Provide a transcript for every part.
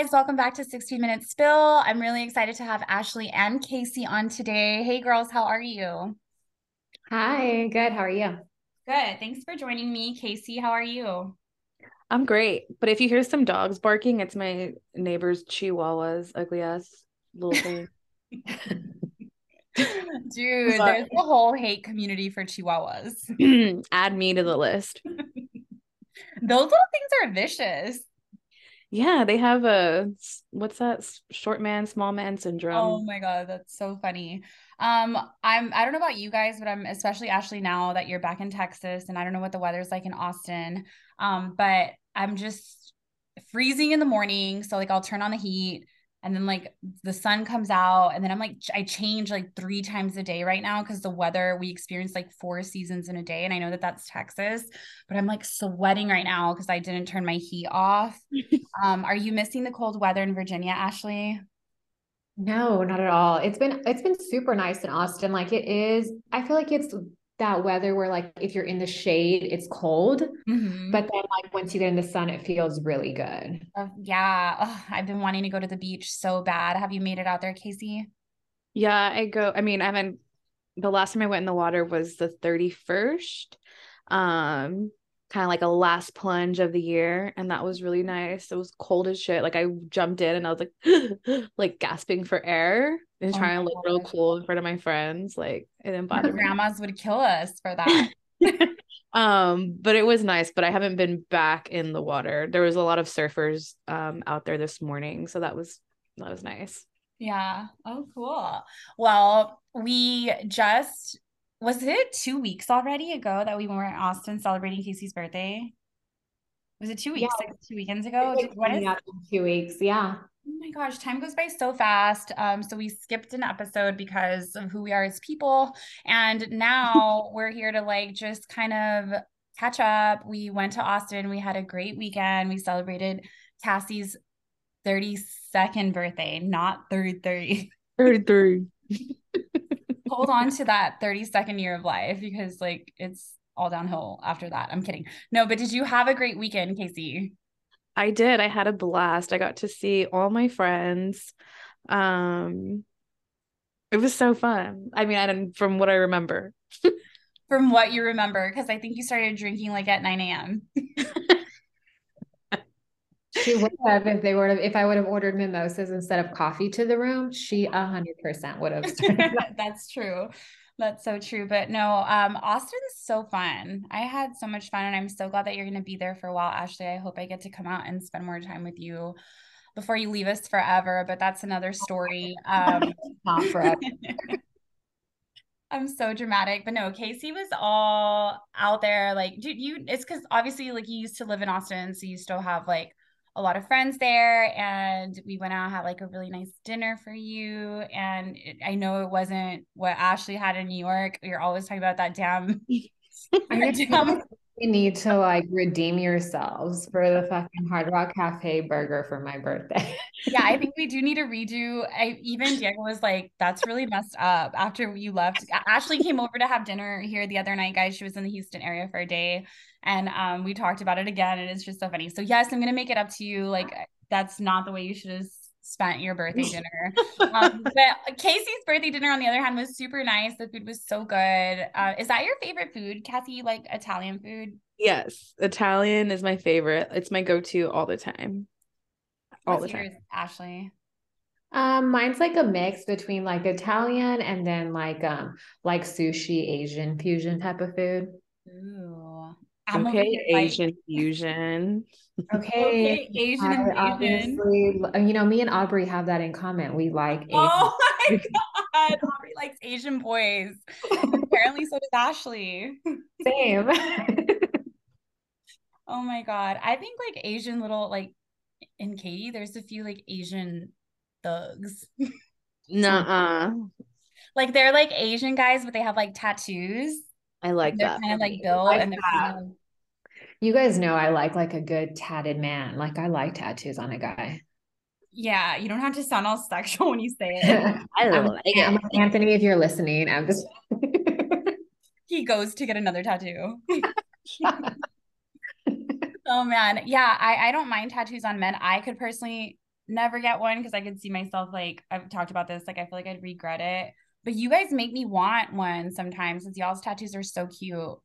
guys, welcome back to 16 Minute Spill. I'm really excited to have Ashley and KC on today. Hey girls, how are you? Hi, good. How are you? Good. Thanks for joining me. KC, how are you? I'm great. But if you hear some dogs barking, it's my neighbor's chihuahuas, ugly ass little thing. Dude, there's a whole hate community for chihuahuas. Add me to the list. Those little things are vicious. Yeah, they have a what's that? Short man, small man syndrome. Oh my god, that's so funny. Um, I'm I don't know about you guys, but I'm especially Ashley now that you're back in Texas, and I don't know what the weather's like in Austin. Um, but I'm just freezing in the morning, so like I'll turn on the heat and then like the sun comes out and then i'm like i change like three times a day right now because the weather we experience like four seasons in a day and i know that that's texas but i'm like sweating right now because i didn't turn my heat off. Um are you missing the cold weather in virginia ashley? No not at all. It's been it's been super nice in austin. Like it is i feel like it's that weather where like if you're in the shade it's cold mm-hmm. but then like once you get in the sun it feels really good. Uh, yeah. Oh, i've been wanting to go to the beach so bad. Have you made it out there KC? Yeah i go i mean i haven't the last time i went in the water was the 31st um kind of like a last plunge of the year and that was really nice. It was cold as shit. Like i jumped in and i was like like gasping for air and oh trying to look real cool in front of my friends like it didn't bother me. grandmas would kill us for that. Um but it was nice but i haven't been back in the water. There was a lot of surfers um out there this morning so that was that was nice. Yeah. Oh cool. Well we just was it two weeks already ago that we were in Austin celebrating KC's birthday? Was it two weeks? Yeah. Like two weekends ago? What is two weeks? Yeah. Oh my gosh, time goes by so fast. Um, so we skipped an episode because of who we are as people, and now we're here to like just kind of catch up. We went to Austin. We had a great weekend. We celebrated Cassie's 32nd birthday, not 33. 33. hold on to that 32nd year of life because like it's all downhill after that. I'm kidding. No, but did you have a great weekend, KC? I did. I had a blast. I got to see all my friends. Um it was so fun. I mean, I don't from what I remember. from what you remember, because I think you started drinking like at 9 a.m. She would have if they would have if I would have ordered mimosas instead of coffee to the room. She a hundred percent would have. That's true. That's so true. But no, um, Austin's so fun. I had so much fun, and I'm so glad that you're going to be there for a while, Ashley. I hope I get to come out and spend more time with you before you leave us forever. But that's another story. Um, Not forever. I'm so dramatic, but no, KC was all out there. Like, dude, you, it's because obviously, like, you used to live in Austin, so you still have like a lot of friends there and we went out and had like a really nice dinner for you and it, i know it wasn't what ashley had in new york you're always talking about that damn I damn you need to like redeem yourselves for the fucking Hard Rock Cafe burger for my birthday. yeah, I think we do need to redo. I even Diego was like, "That's really messed up." After you left, Ashley came over to have dinner here the other night, guys. She was in the Houston area for a day, and um, we talked about it again, and it's just so funny. So yes, I'm gonna make it up to you. Like that's not the way you should have spent your birthday dinner. um, but KC's birthday dinner, on the other hand, was super nice. The food was so good. Uh, is that your favorite food, Cassie? Like Italian food? Yes, Italian is my favorite. It's my go-to all the time. All What's the time. Yours, Ashley. Um, mine's like a mix between like Italian and then like um like sushi Asian fusion type of food. Ooh. I'm okay, Asian like... fusion. Okay, okay Asian and obviously, uh, you know, me and Aubrey have that in common. We like. Oh Asian. Oh my god, Aubrey likes Asian boys. Apparently, so does Ashley. Same. oh my god, I think like Asian little like in Katy, there's a few like Asian thugs. Nuh-uh. Like they're like Asian guys, but they have like tattoos. I like they're that. Kind of like built and they're kind of you guys know I like like a good tatted man. Like I like tattoos on a guy. Yeah, you don't have to sound all sexual when you say it. I am like it. I'm Anthony, if you're listening, I'm just he goes to get another tattoo. oh man. Yeah, I, I don't mind tattoos on men. I could personally never get one because I could see myself like I've talked about this. Like I feel like I'd regret it. But you guys make me want one sometimes since y'all's tattoos are so cute.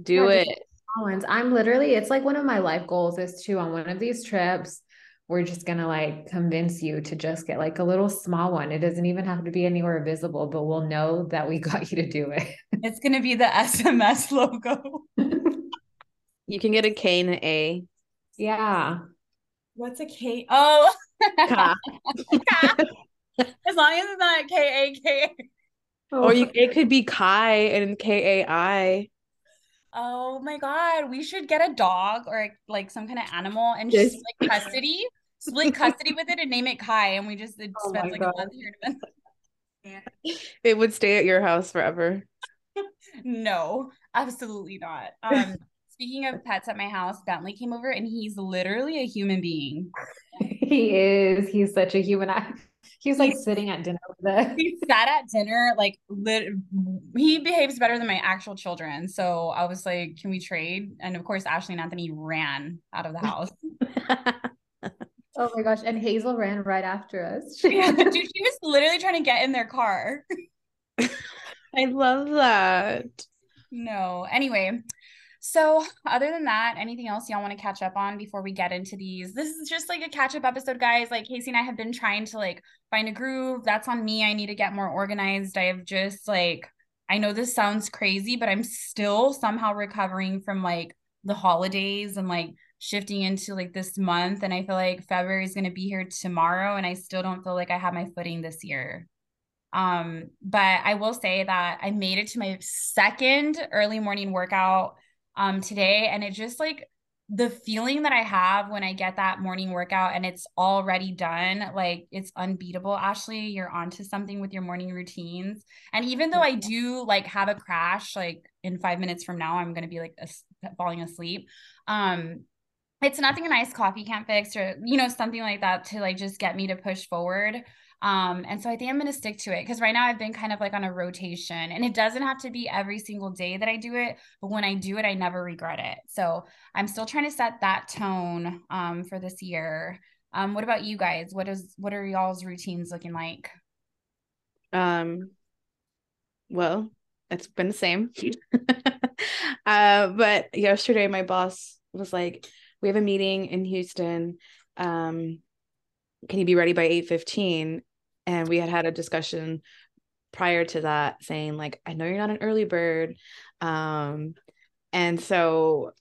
Do yeah, it. Ones. I'm literally, it's like one of my life goals is to on one of these trips, we're just gonna like convince you to just get like a little small one. It doesn't even have to be anywhere visible, but we'll know that we got you to do it. It's gonna be the SMS logo. you can get a K and an A. Yeah. What's a K? Oh, as long as it's not K A K. Or you, it could be Kai and K A I. Oh my god, we should get a dog or like some kind of animal and just like custody, split custody with it and name it Kai, and we just oh spend like god. a month here. It would stay at your house forever. no, absolutely not. Um, speaking of pets at my house, Bentley came over and he's literally a human being. He is. He's such a human. He was like sitting at dinner with us. He sat at dinner, like lit- he behaves better than my actual children. So I was like, can we trade? And of course, Ashley and Anthony ran out of the house. oh my gosh. And Hazel ran right after us. yeah, dude, she was literally trying to get in their car. I love that. No. Anyway, so, other than that, anything else y'all want to catch up on before we get into these? This is just like a catch up episode, guys. Like KC and I have been trying to like find a groove. That's on me. I need to get more organized. I have just like I know this sounds crazy, but I'm still somehow recovering from like the holidays and like shifting into like this month and I feel like February is going to be here tomorrow and I still don't feel like I have my footing this year. Um but I will say that I made it to my second early morning workout um today and it just like the feeling that I have when I get that morning workout and it's already done, like it's unbeatable. Ashley, you're onto something with your morning routines. And even though I do like have a crash, like in five minutes from now, I'm going to be like a, falling asleep. Um, it's nothing a nice coffee can't fix or, you know, something like that to like just get me to push forward. Um, and so I think I'm going to stick to it because right now I've been kind of like on a rotation and it doesn't have to be every single day that I do it, but when I do it, I never regret it. So I'm still trying to set that tone um, for this year. Um, what about you guys? What is what are y'all's routines looking like? Um, well, it's been the same. uh, but yesterday my boss was like, "We have a meeting in Houston. Um, can you be ready by 8:15?" And we had had a discussion prior to that saying like i know you're not an early bird. Um and so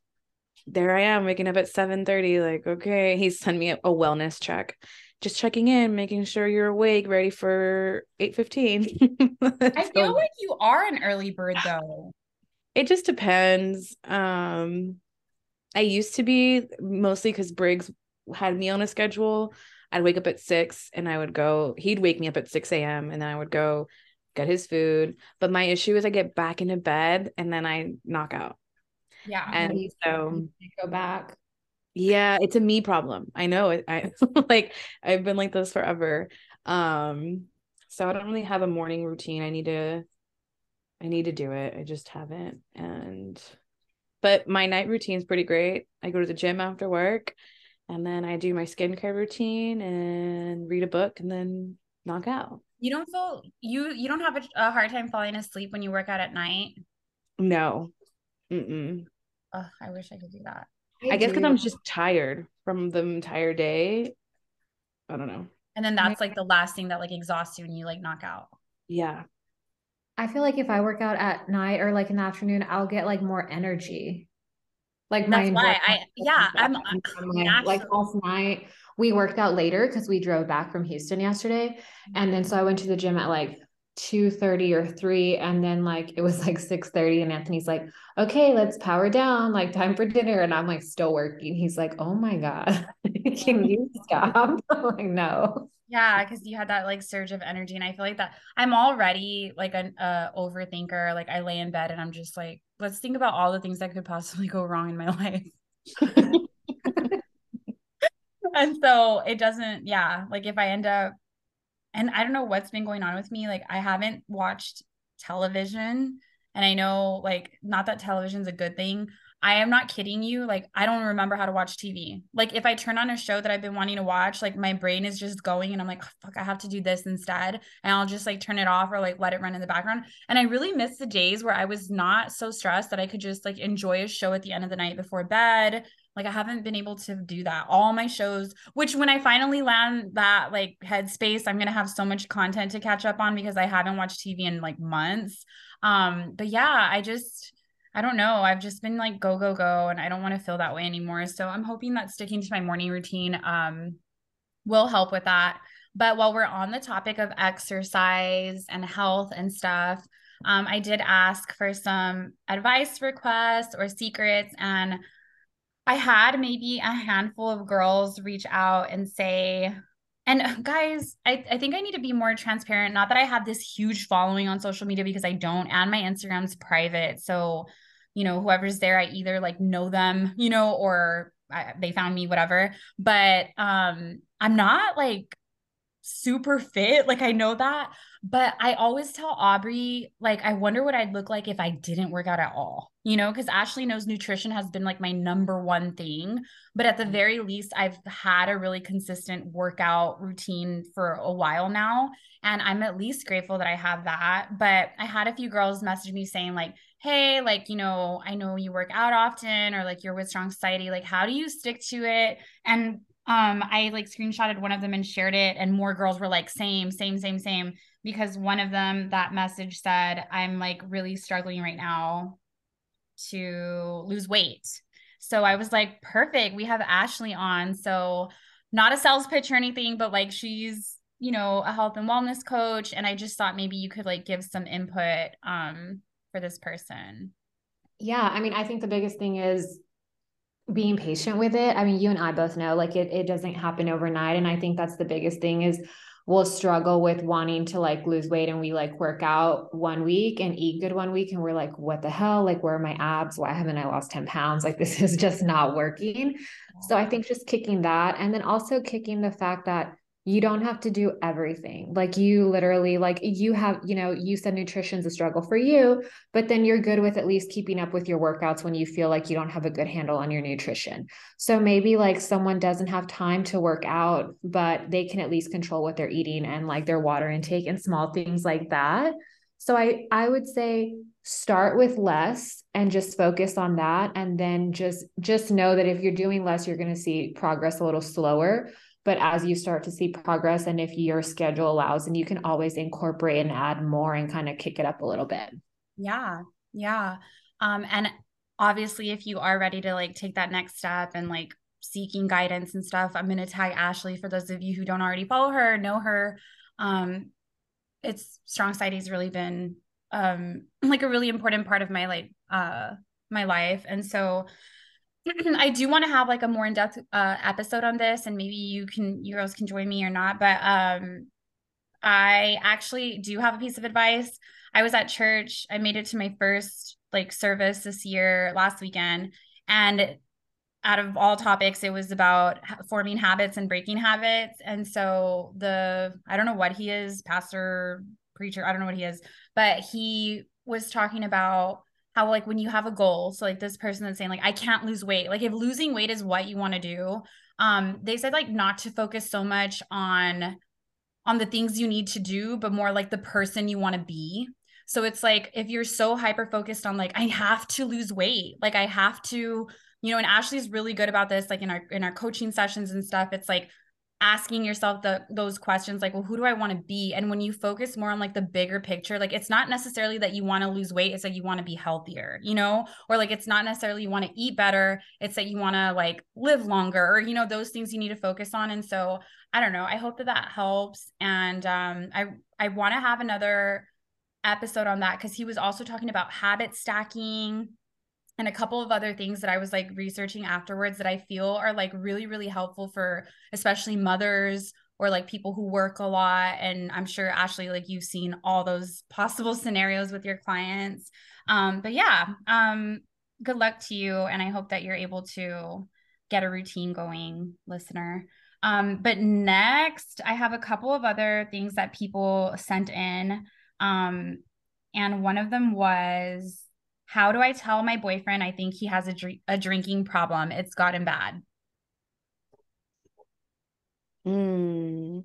there i am waking up at 7:30 like okay. He's sending me a, a wellness check. Just checking in making sure you're awake ready for 8:15 i feel like you are an early bird though. It just depends. Um i used to be mostly cuz briggs had me on a schedule I'd wake up at six and I would go, he'd wake me up at 6 a.m. and then I would go get his food. But my issue is I get back into bed and then I knock out. Yeah. And so go back. Yeah, it's a me problem. I know it. I like I've been like this forever. Um, so I don't really have a morning routine. I need to I need to do it. I just haven't. And but my night routine is pretty great. I go to the gym after work and then I do my skincare routine and read a book and then knock out. You don't feel you you don't have a, a hard time falling asleep when you work out at night? No. Mm-mm. Oh, I wish I could do that. I, I guess because I'm just tired from the entire day. I don't know. And then that's like the last thing that like exhausts you and you like knock out. Yeah. I feel like if I work out at night or like in the afternoon, I'll get like more energy. Like that's why I yeah I'm, I'm like last night we worked out later because we drove back from Houston yesterday, and then so I went to the gym at like two thirty or three, and then like it was like six thirty, and Anthony's like, "Okay, let's power down, like time for dinner," and I'm like still working. He's like, "Oh my god, can you stop?" I'm like, "No." Yeah, because you had that like surge of energy, and I feel like that I'm already like an uh, overthinker. Like I lay in bed and I'm just like, let's think about all the things that could possibly go wrong in my life. and so it doesn't, yeah. Like if I end up, and I don't know what's been going on with me. Like I haven't watched television, and I know like not that television's a good thing, I am not kidding you. Like, I don't remember how to watch TV. Like, if I turn on a show that I've been wanting to watch, like, my brain is just going and I'm like, oh, fuck, I have to do this instead. And I'll just like turn it off or like let it run in the background. And I really miss the days where I was not so stressed that I could just like enjoy a show at the end of the night before bed. Like, I haven't been able to do that. All my shows, which when I finally land that like headspace, I'm going to have so much content to catch up on because I haven't watched TV in like months. Um, but yeah, I just, I don't know. I've just been like go go go and I don't want to feel that way anymore. So I'm hoping that sticking to my morning routine um will help with that. But while we're on the topic of exercise and health and stuff, um, I did ask for some advice requests or secrets and I had maybe a handful of girls reach out and say, and guys, I, I think I need to be more transparent. Not that I have this huge following on social media because I don't, and my Instagram's private. So, you know, whoever's there, I either like know them, you know, or I, they found me, whatever. But um, I'm not like super fit. Like I know that. But I always tell Aubrey, like, I wonder what I'd look like if I didn't work out at all, you know, because Ashley knows nutrition has been like my number one thing. But at the mm-hmm. very least, I've had a really consistent workout routine for a while now. And I'm at least grateful that I have that. But I had a few girls message me saying, like, hey, like, you know, I know you work out often or like you're with Strong Society. Like, how do you stick to it? And um i like screenshotted one of them and shared it and more girls were like same same same same because one of them that message said i'm like really struggling right now to lose weight. So i was like perfect. We have ashley on. So not a sales pitch or anything but like she's you know a health and wellness coach and i just thought maybe you could like give some input um for this person. Yeah i mean i think the biggest thing is being patient with it. I mean, you and I both know like it it doesn't happen overnight and I think that's the biggest thing is we'll struggle with wanting to like lose weight and we like work out one week and eat good one week and we're like what the hell? Like where are my abs? Why haven't i lost 10 pounds? Like this is just not working. So i think just kicking that and then also kicking the fact that you don't have to do everything. Like you literally like you have, you know, you said nutrition's a struggle for you, but then you're good with at least keeping up with your workouts when you feel like you don't have a good handle on your nutrition. So maybe like someone doesn't have time to work out, but they can at least control what they're eating and like their water intake and small things like that. So I I would say start with less and just focus on that and then just just know that if you're doing less you're going to see progress a little slower but as you start to see progress and if your schedule allows and you can always incorporate and add more and kind of kick it up a little bit. Yeah yeah. Um and obviously if you are ready to like take that next step and like seeking guidance and stuff i'm going to tag ashley for those of you who don't already follow her know her. Um it's strong society has really been um like a really important part of my like uh my life. And so I do want to have like a more in-depth uh, episode on this, and maybe you can you girls can join me or not. But um, I actually do have a piece of advice. I was at church. I made it to my first like service this year last weekend, and out of all topics, it was about forming habits and breaking habits. And so the I don't know what he is, pastor, preacher, I don't know what he is, but he was talking about how like when you have a goal so like this person is saying like i can't lose weight like if losing weight is what you want to do um they said like not to focus so much on on the things you need to do but more like the person you want to be. So it's like if you're so hyper focused on like i have to lose weight like i have to you know and ashley's really good about this like in our in our coaching sessions and stuff it's like asking yourself the those questions like well who do i want to be? And when you focus more on like the bigger picture like it's not necessarily that you want to lose weight it's like you want to be healthier you know? Or like it's not necessarily you want to eat better it's that you want to like live longer or you know those things you need to focus on. And so i don't know i hope that that helps. And um i i want to have another episode on that because he was also talking about habit stacking and a couple of other things that I was like researching afterwards that I feel are like really, really helpful for especially mothers or like people who work a lot. And I'm sure, Ashley, like you've seen all those possible scenarios with your clients. Um, but yeah, um, good luck to you. And I hope that you're able to get a routine going, listener. Um, but next, I have a couple of other things that people sent in. Um, and one of them was How do I tell my boyfriend I think he has a, dr- a drinking problem? It's gotten bad. Mm.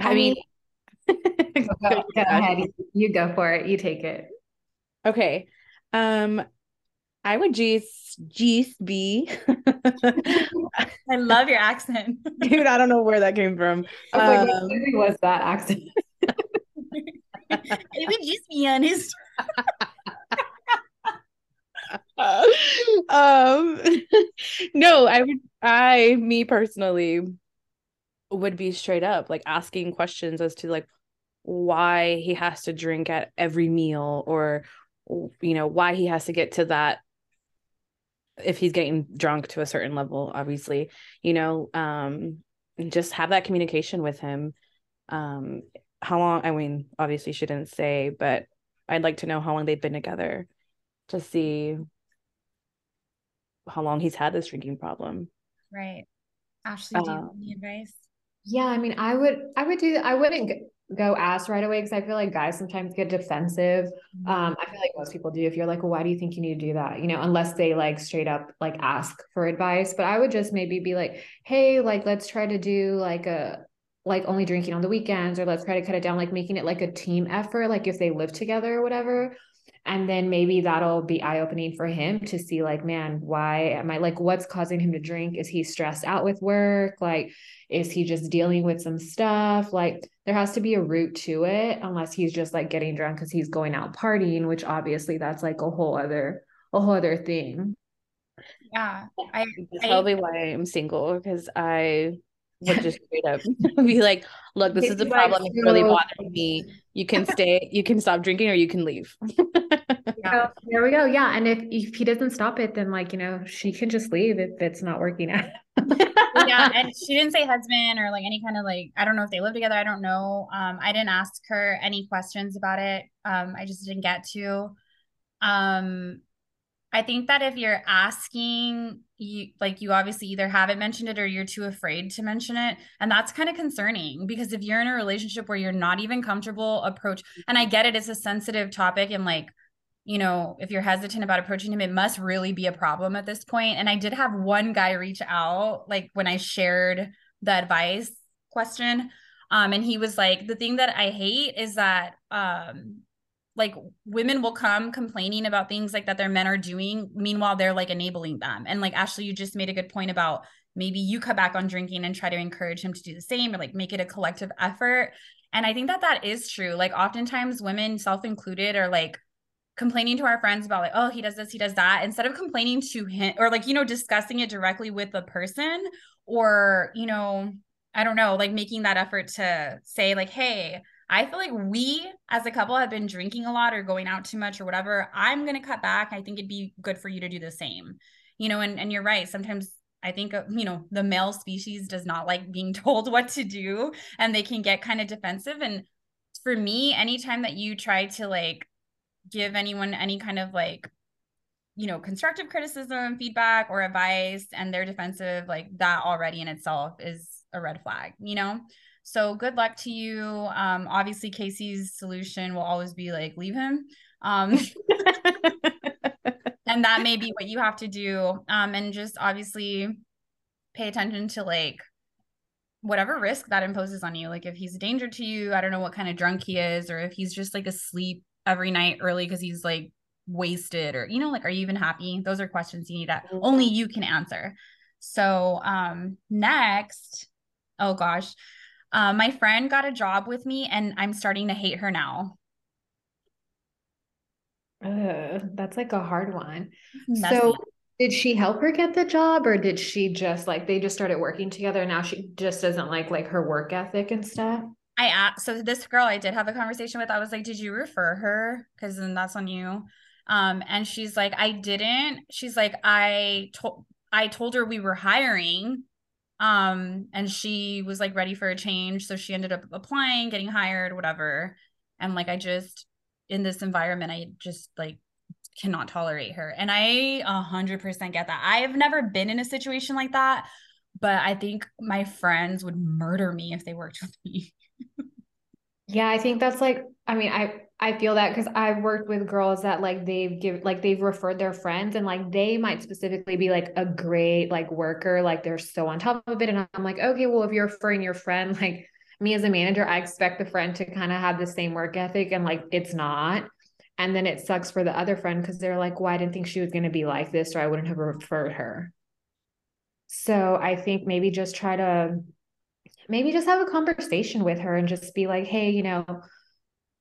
I, I mean, mean go, go ahead. You go for it. You take it. Okay. Um, I would just just be. I love your accent, dude. I don't know where that came from. Oh um, God, was that accent? I would just be honest. um, no, I would. I, me personally, would be straight up like asking questions as to like why he has to drink at every meal or you know why he has to get to that if he's getting drunk to a certain level obviously you know um just have that communication with him um how long i mean obviously she didn't say but i'd like to know how long they've been together to see how long he's had this drinking problem right ashley do you have um, any advice yeah i mean i would i would do i wouldn't go ask right away because I feel like guys sometimes get defensive. Mm-hmm. Um, I feel like most people do. If you're like, well, why do you think you need to do that? You know, unless they like straight up like ask for advice. But I would just maybe be like, hey, like let's try to do like a like only drinking on the weekends, or let's try to cut it down, like making it like a team effort, like if they live together or whatever. And then maybe that'll be eye opening for him to see like man why am i like what's causing him to drink? Is he stressed out with work? Like is he just dealing with some stuff? Like there has to be a root to it unless he's just like getting drunk because he's going out partying which obviously that's like a whole other a whole other thing. Yeah i that's probably why i'm single because i would just straight up be like, look, this is a problem. It's really bothering me. You can stay, you can stop drinking or you can leave. yeah. there we go. Yeah. And if, if he doesn't stop it, then like, you know, she can just leave if it's not working out. yeah. And she didn't say husband or like any kind of like, I don't know if they live together. I don't know. Um, I didn't ask her any questions about it. Um, I just didn't get to. Um, I think that if you're asking you like you obviously either haven't mentioned it or you're too afraid to mention it and that's kind of concerning because if you're in a relationship where you're not even comfortable approach and I get it it's a sensitive topic and like you know if you're hesitant about approaching him it must really be a problem at this point. and I did have one guy reach out like when I shared the advice question um and he was like the thing that I hate is that um like women will come complaining about things like that their men are doing meanwhile they're like enabling them. And like ashley you just made a good point about maybe you cut back on drinking and try to encourage him to do the same or like make it a collective effort. And i think that that is true. Like oftentimes women self included are like complaining to our friends about like oh he does this he does that instead of complaining to him or like you know discussing it directly with the person or you know i don't know like making that effort to say like hey I feel like we as a couple have been drinking a lot or going out too much or whatever. I'm going to cut back. I think it'd be good for you to do the same. You know, and and you're right. Sometimes I think uh, you know, the male species does not like being told what to do and they can get kind of defensive and for me, anytime that you try to like give anyone any kind of like you know constructive criticism feedback or advice and they're defensive like that already in itself is a red flag you know so good luck to you. Um, obviously, KC's solution will always be like, leave him. Um, and that may be what you have to do. Um, and just obviously pay attention to like whatever risk that imposes on you. Like if he's a danger to you, I don't know what kind of drunk he is, or if he's just like asleep every night early because he's like wasted, or you know, like, are you even happy? Those are questions you need to mm-hmm. only you can answer. So um next, oh gosh. Um, my friend got a job with me and I'm starting to hate her now. Uh, that's like a hard one. Messy. So did she help her get the job or did she just like they just started working together now she just doesn't like like her work ethic and stuff? I asked so this girl I did have a conversation with, I was like, Did you refer her? Because then that's on you. Um, and she's like, I didn't. She's like, I told I told her we were hiring um, and she was like ready for a change. So she ended up applying, getting hired, whatever. And like, I just, in this environment, I just like cannot tolerate her. And I a hundred percent get that. I have never been in a situation like that, but I think my friends would murder me if they worked with me. Yeah, I think that's like, I mean, I I feel that because I've worked with girls that like they've give like they've referred their friends and like they might specifically be like a great like worker, like they're so on top of it. And I'm like, okay, well, if you're referring your friend, like me as a manager, I expect the friend to kind of have the same work ethic and like it's not. And then it sucks for the other friend because they're like, well, I didn't think she was to be like this, or I wouldn't have referred her. So I think maybe just try to maybe just have a conversation with her and just be like, hey, you know,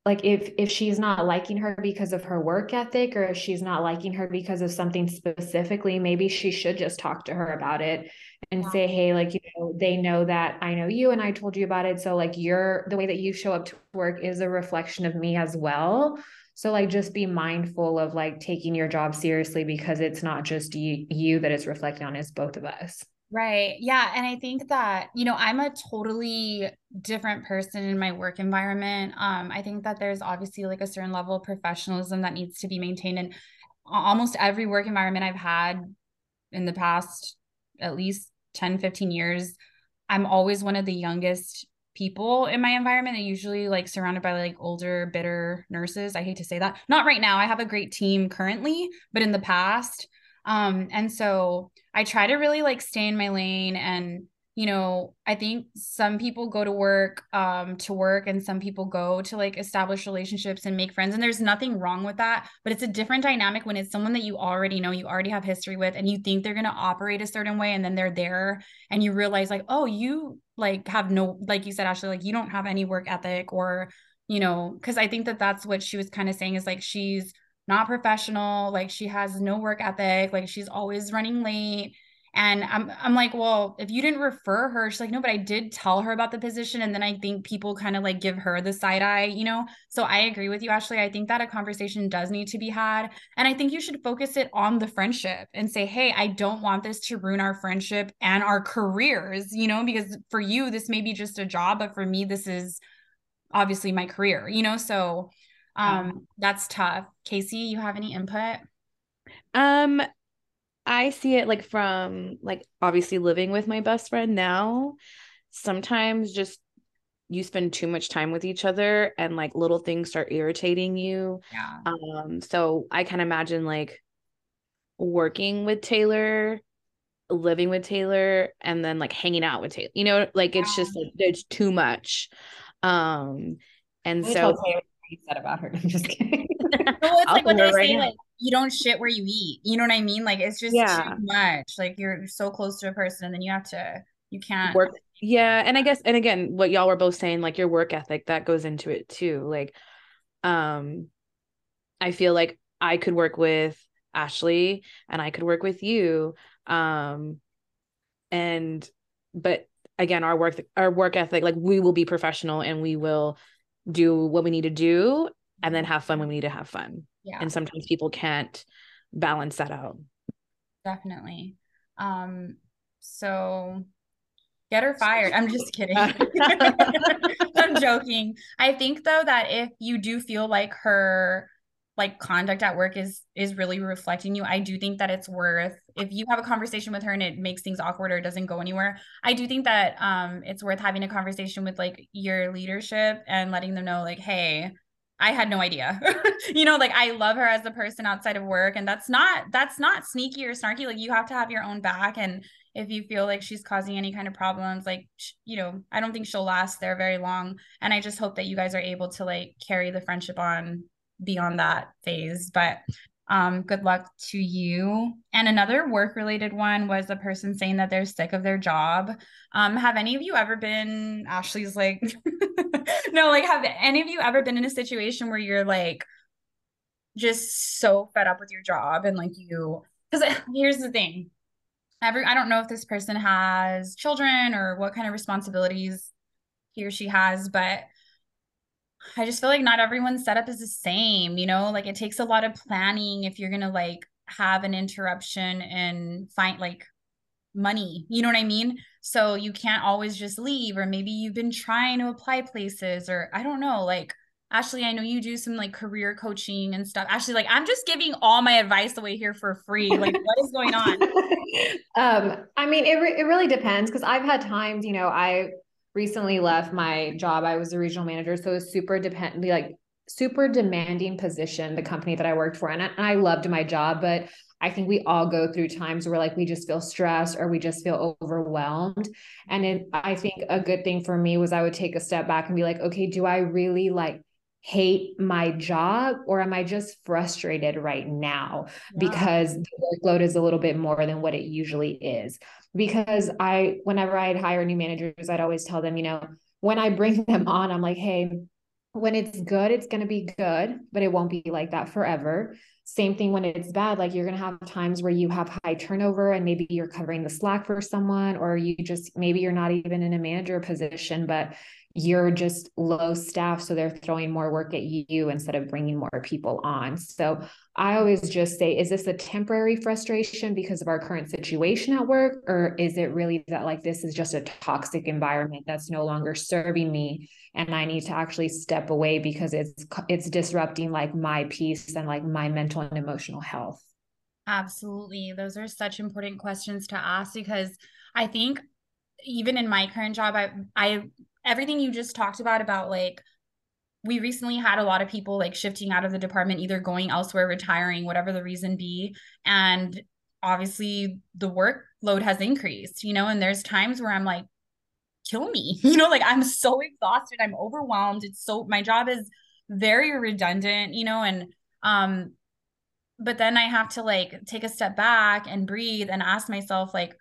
like if if she's not liking her because of her work ethic or if she's not liking her because of something specifically maybe she should just talk to her about it and yeah. say hey like you know they know that i know you and i told you about it. So like you're the way that you show up to work is a reflection of me as well. So like just be mindful of like taking your job seriously because it's not just you, you that it's reflecting on it's both of us Right. Yeah. And I think that, you know, I'm a totally different person in my work environment. Um, I think that there's obviously like a certain level of professionalism that needs to be maintained. And almost every work environment I've had in the past at least 10, 15 years, I'm always one of the youngest people in my environment and usually like surrounded by like older bitter nurses i hate to say that not right now i have a great team currently but in the past um, and so I try to really like stay in my lane and you know, I think some people go to work um to work and some people go to like establish relationships and make friends and there's nothing wrong with that, but it's a different dynamic when it's someone that you already know, you already have history with and you think they're going to operate a certain way and then they're there and you realize like, "Oh, you like have no like you said Ashley, like you don't have any work ethic or you know, cuz I think that that's what she was kind of saying is like she's not professional like she has no work ethic like she's always running late and I'm I'm like, well, if you didn't refer her, she's like, no, but I did tell her about the position. And then I think people kind of like give her the side eye, you know? So I agree with you, Ashley. I think that a conversation does need to be had. And I think you should focus it on the friendship and say, hey, I don't want this to ruin our friendship and our careers, you know, because for you, this may be just a job, but for me, this is obviously my career, you know? So um that's tough. KC you have any input? Um i see it like from like obviously living with my best friend now sometimes just you spend too much time with each other and like little things start irritating you. Yeah. Um so i can imagine like working with taylor living with taylor and then like hanging out with taylor. You know like it's yeah. just like it's too much. Um and so you said about her. I'm just kidding. well, it's like what they right say, now. like you don't shit where you eat. You know what I mean? Like it's just yeah. too much. Like you're so close to a person, and then you have to, you can't work. Yeah, and I guess, and again, what y'all were both saying, like your work ethic, that goes into it too. Like, um, I feel like I could work with Ashley, and I could work with you, um, and but again, our work, our work ethic, like we will be professional, and we will do what we need to do and then have fun when we need to have fun. Yeah. And sometimes people can't balance that out. Definitely. Um so get her fired. I'm just kidding. I'm joking. I think though that if you do feel like her like conduct at work is is really reflecting you. I do think that it's worth if you have a conversation with her and it makes things awkward or doesn't go anywhere i do think that um it's worth having a conversation with like your leadership and letting them know like hey i had no idea. You know like i love her as a person outside of work and that's not that's not sneaky or snarky. Like you have to have your own back and if you feel like she's causing any kind of problems like you know i don't think she'll last there very long and i just hope that you guys are able to like carry the friendship on beyond that phase. But um, good luck to you. And another work related one was a person saying that they're sick of their job. Um, have any of you ever been, Ashley's like, no, like, have any of you ever been in a situation where you're like just so fed up with your job and like you, because here's the thing. Every, I don't know if this person has children or what kind of responsibilities he or she has, but I just feel like not everyone's setup is the same, you know, like it takes a lot of planning if you're going to like have an interruption and find like money, you know what I mean? So you can't always just leave or maybe you've been trying to apply places or I don't know, like Ashley, I know you do some like career coaching and stuff. Ashley, like I'm just giving all my advice away here for free. Like what is going on? um, I mean, it, re- it really depends because I've had times, you know, I recently left my job. I was a regional manager, so it was super depend like super demanding position, the company that I worked for. And I, and I loved my job, but I think we all go through times where like we just feel stressed or we just feel overwhelmed. And it, I think a good thing for me was I would take a step back and be like, okay, do I really like hate my job or am I just frustrated right now because the workload is a little bit more than what it usually is? Because I, whenever I'd hire new managers, I'd always tell them, you know, when I bring them on, I'm like, hey, when it's good, it's going to be good, but it won't be like that forever. Same thing when it's bad, like you're going to have times where you have high turnover and maybe you're covering the slack for someone, or you just maybe you're not even in a manager position, but you're just low staff so they're throwing more work at you instead of bringing more people on. So i always just say is this a temporary frustration because of our current situation at work? Or is it really that like this is just a toxic environment that's no longer serving me and i need to actually step away because it's it's disrupting like my peace and like my mental and emotional health? Absolutely. Those are such important questions to ask because i think even in my current job i i everything you just talked about about like we recently had a lot of people like shifting out of the department either going elsewhere retiring whatever the reason be. And obviously the workload has increased you know and there's times where i'm like kill me you know like i'm so exhausted i'm overwhelmed it's so my job is very redundant you know and um but then i have to like take a step back and breathe and ask myself like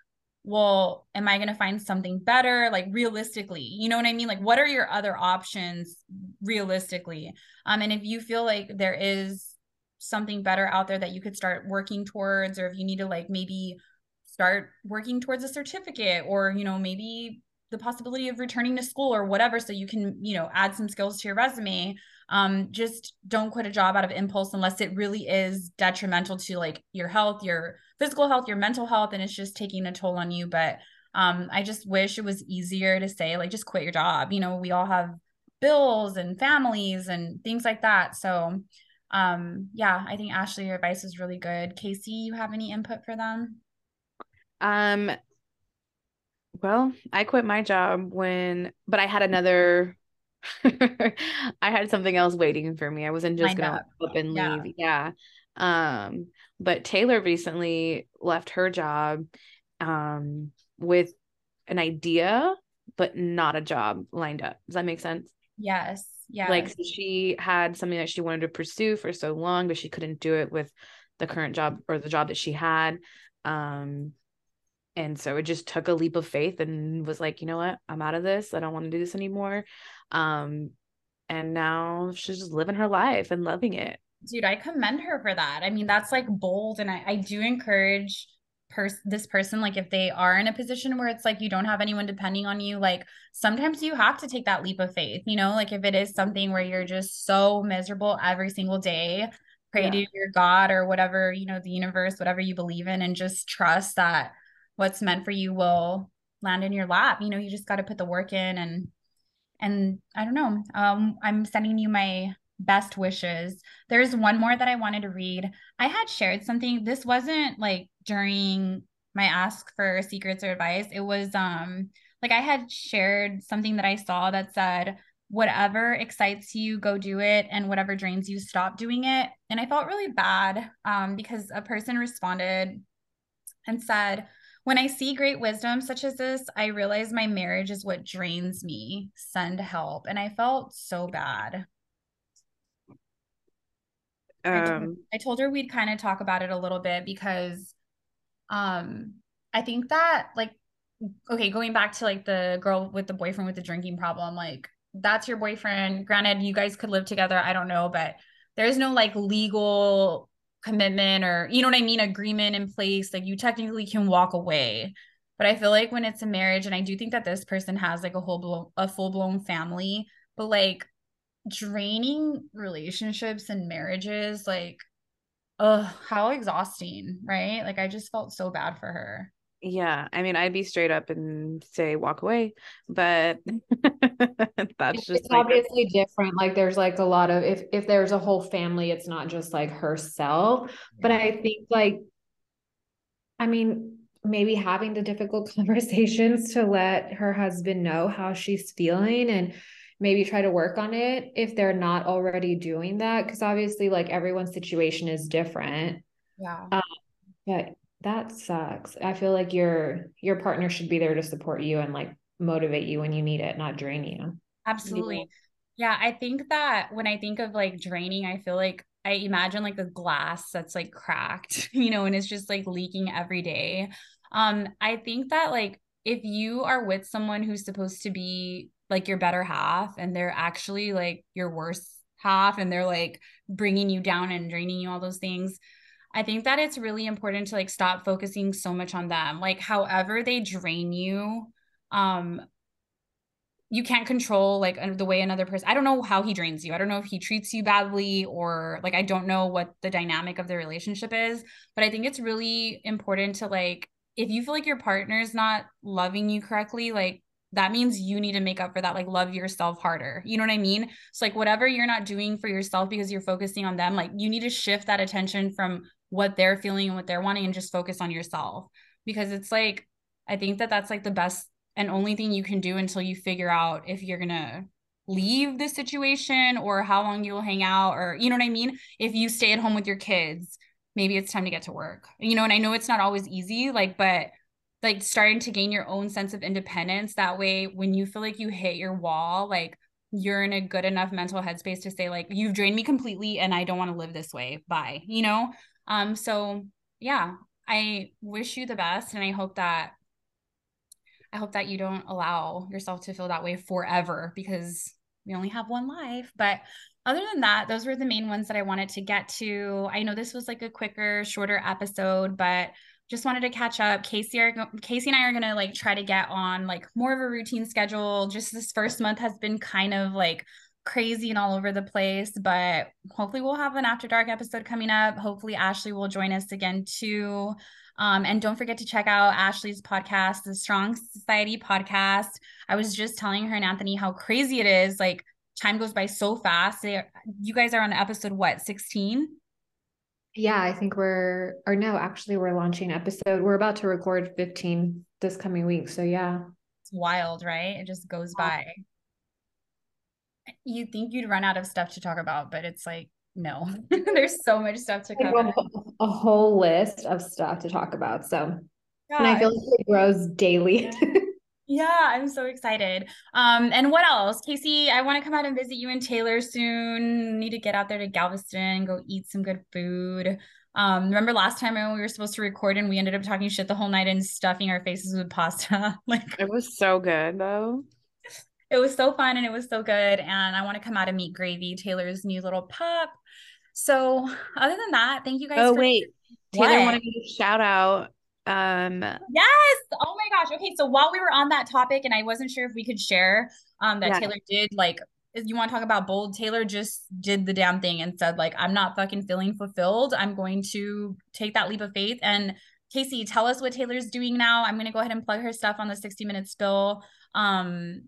well, am I going to find something better? Like realistically, you know what I mean? Like, what are your other options realistically? Um, and if you feel like there is something better out there that you could start working towards, or if you need to like maybe start working towards a certificate, or, you know, maybe the possibility of returning to school or whatever, so you can, you know, add some skills to your resume. Um, just don't quit a job out of impulse unless it really is detrimental to like your health, your physical health, your mental health, and it's just taking a toll on you. But um, I just wish it was easier to say, like, just quit your job. You know, we all have bills and families and things like that. So, um, yeah, I think Ashley, your advice is really good. KC, you have any input for them? Um, well, I quit my job when, but I had another. I had something else waiting for me. I wasn't just gonna up. up and leave. Yeah. yeah. Um, but Taylor recently left her job um, with an idea, but not a job lined up. Does that make sense? Yes. Yeah. Like she had something that she wanted to pursue for so long, but she couldn't do it with the current job or the job that she had. Um, and so it just took a leap of faith and was like, you know what? I'm out of this. I don't want to do this anymore. Um, and now she's just living her life and loving it dude, I commend her for that. I mean, that's like bold. And I, I do encourage pers- this person, like if they are in a position where it's like you don't have anyone depending on you, like sometimes you have to take that leap of faith, you know, like if it is something where you're just so miserable every single day, pray yeah. to your God or whatever, you know, the universe, whatever you believe in, and just trust that what's meant for you will land in your lap. You know, you just got to put the work in and and I don't know. Um, I'm sending you my best wishes. There's one more that I wanted to read. I had shared something. This wasn't like during my ask for secrets or advice. It was um like I had shared something that I saw that said whatever excites you go do it and whatever drains you stop doing it and i felt really bad um, because a person responded and said when i see great wisdom such as this i realize my marriage is what drains me. Send help. And i felt so bad. Um, I, told, I told her we'd kind of talk about it a little bit because um I think that like okay, going back to like the girl with the boyfriend with the drinking problem, like that's your boyfriend. Granted, you guys could live together, I don't know, but there's no like legal commitment or you know what I mean, agreement in place. Like you technically can walk away. But I feel like when it's a marriage, and I do think that this person has like a whole blown, a full blown family, but like draining relationships and marriages like oh how exhausting right like i just felt so bad for her yeah i mean i'd be straight up and say walk away but that's just it's like, obviously different like there's like a lot of if if there's a whole family it's not just like herself yeah. but i think like i mean maybe having the difficult conversations to let her husband know how she's feeling and maybe try to work on it if they're not already doing that because obviously like everyone's situation is different yeah um, but that sucks. I feel like your your partner should be there to support you and like motivate you when you need it not drain you. Absolutely. Yeah. I think that when i think of like draining i feel like I imagine like a glass that's like cracked, you know, and it's just like leaking every day. Um, I think that like if you are with someone who's supposed to be like your better half and they're actually like your worst half and they're like bringing you down and draining you all those things, I think that it's really important to like stop focusing so much on them. Like however they drain you, um you can't control like the way another person i don't know how he drains you. I don't know if he treats you badly or like i don't know what the dynamic of the relationship is but i think it's really important to like if you feel like your partner's not loving you correctly like that means you need to make up for that like love yourself harder. You know what i mean? So like whatever you're not doing for yourself because you're focusing on them like you need to shift that attention from what they're feeling and what they're wanting and just focus on yourself because it's like i think that that's like the best and only thing you can do until you figure out if you're going to leave the situation or how long you'll hang out or you know what I mean? If you stay at home with your kids, maybe it's time to get to work. You know, and I know it's not always easy like but like starting to gain your own sense of independence that way when you feel like you hit your wall like you're in a good enough mental headspace to say like you've drained me completely and I don't want to live this way. Bye. You know? Um so yeah, I wish you the best and I hope that I hope that you don't allow yourself to feel that way forever because we only have one life. But other than that, those were the main ones that I wanted to get to. I know this was like a quicker, shorter episode, but just wanted to catch up. KC are KC and I are gonna like try to get on like more of a routine schedule. Just this first month has been kind of like crazy and all over the place, but hopefully we'll have an after dark episode coming up. Hopefully Ashley will join us again too. Um, and don't forget to check out Ashley's podcast, the Strong Society podcast. I was just telling her and Anthony how crazy it is. Like time goes by so fast. They, you guys are on episode what, 16? Yeah, I think we're, or no, actually, we're launching episode. We're about to record 15 this coming week. So, yeah. It's wild, right? It just goes by. You think you'd run out of stuff to talk about, but it's like no, there's so much stuff to cover. A whole list of stuff to talk about. So, yeah, and I feel like it grows daily. yeah, I'm so excited. Um, and what else, KC? I want to come out and visit you in Taylor soon. Need to get out there to Galveston, go eat some good food. Um, remember last time when we were supposed to record and we ended up talking shit the whole night and stuffing our faces with pasta? like it was so good though it was so fun and it was so good. And I want to come out and meet Gravy, Taylor's new little pup. So other than that, thank you guys. Oh, for- wait. Taylor wanted to shout out. Um Yes. Oh my gosh. Okay. So while we were on that topic, and I wasn't sure if we could share um that yeah. Taylor did like you want to talk about bold taylor just did the damn thing and said like i'm not fucking feeling fulfilled i'm going to take that leap of faith and KC tell us what taylor's doing now i'm going to go ahead and plug her stuff on the 60 minute spill um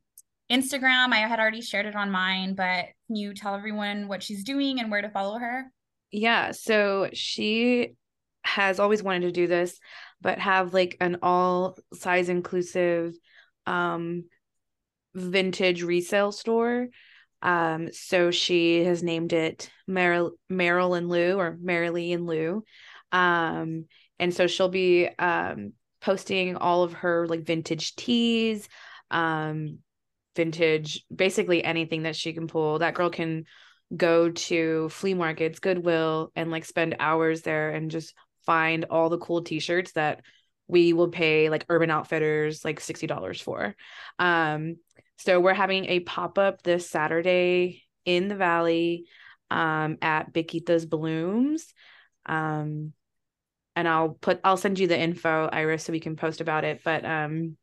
Instagram. I had already shared it on mine, but can you tell everyone what she's doing and where to follow her? Yeah. So she has always wanted to do this, but have like an all size inclusive um vintage resale store. Um, so she has named it Meryl Meryl and Lou or Marilee and Lou. Um, and so she'll be um posting all of her like vintage teas, um, vintage, basically anything that she can pull. That girl can go to flea markets, Goodwill, and like spend hours there and just find all the cool t-shirts that we will pay like Urban Outfitters like $60 for. Um, so we're having a pop-up this Saturday in the valley um, at Biquita's Blooms. Um, and I'll put I'll send you the info, Iris, so we can post about it. But um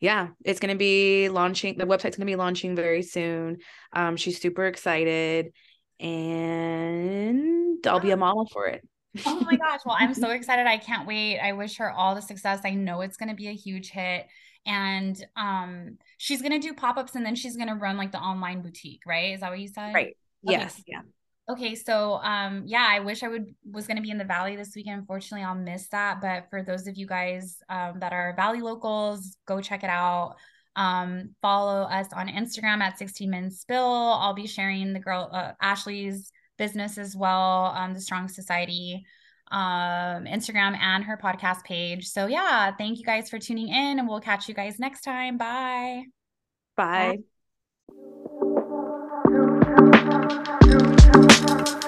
yeah, it's going to be launching. The website's going to be launching very soon. Um, she's super excited, and I'll be a model for it. oh my gosh. Well, I'm so excited. I can't wait. I wish her all the success. I know it's going to be a huge hit. And um she's going to do pop-ups and then she's going to run like the online boutique, right? Is that what you said? Right. Okay. Yes. Yeah. Okay, so um yeah, I wish I would was going to be in the valley this weekend. Unfortunately, I'll miss that, but for those of you guys um that are valley locals, go check it out. Um follow us on Instagram at 60 Minute Spill. I'll be sharing the girl uh, Ashley's business as well, um the Strong Society um Instagram and her podcast page. So yeah, thank you guys for tuning in and we'll catch you guys next time. Bye. Bye. Bye. Thank you.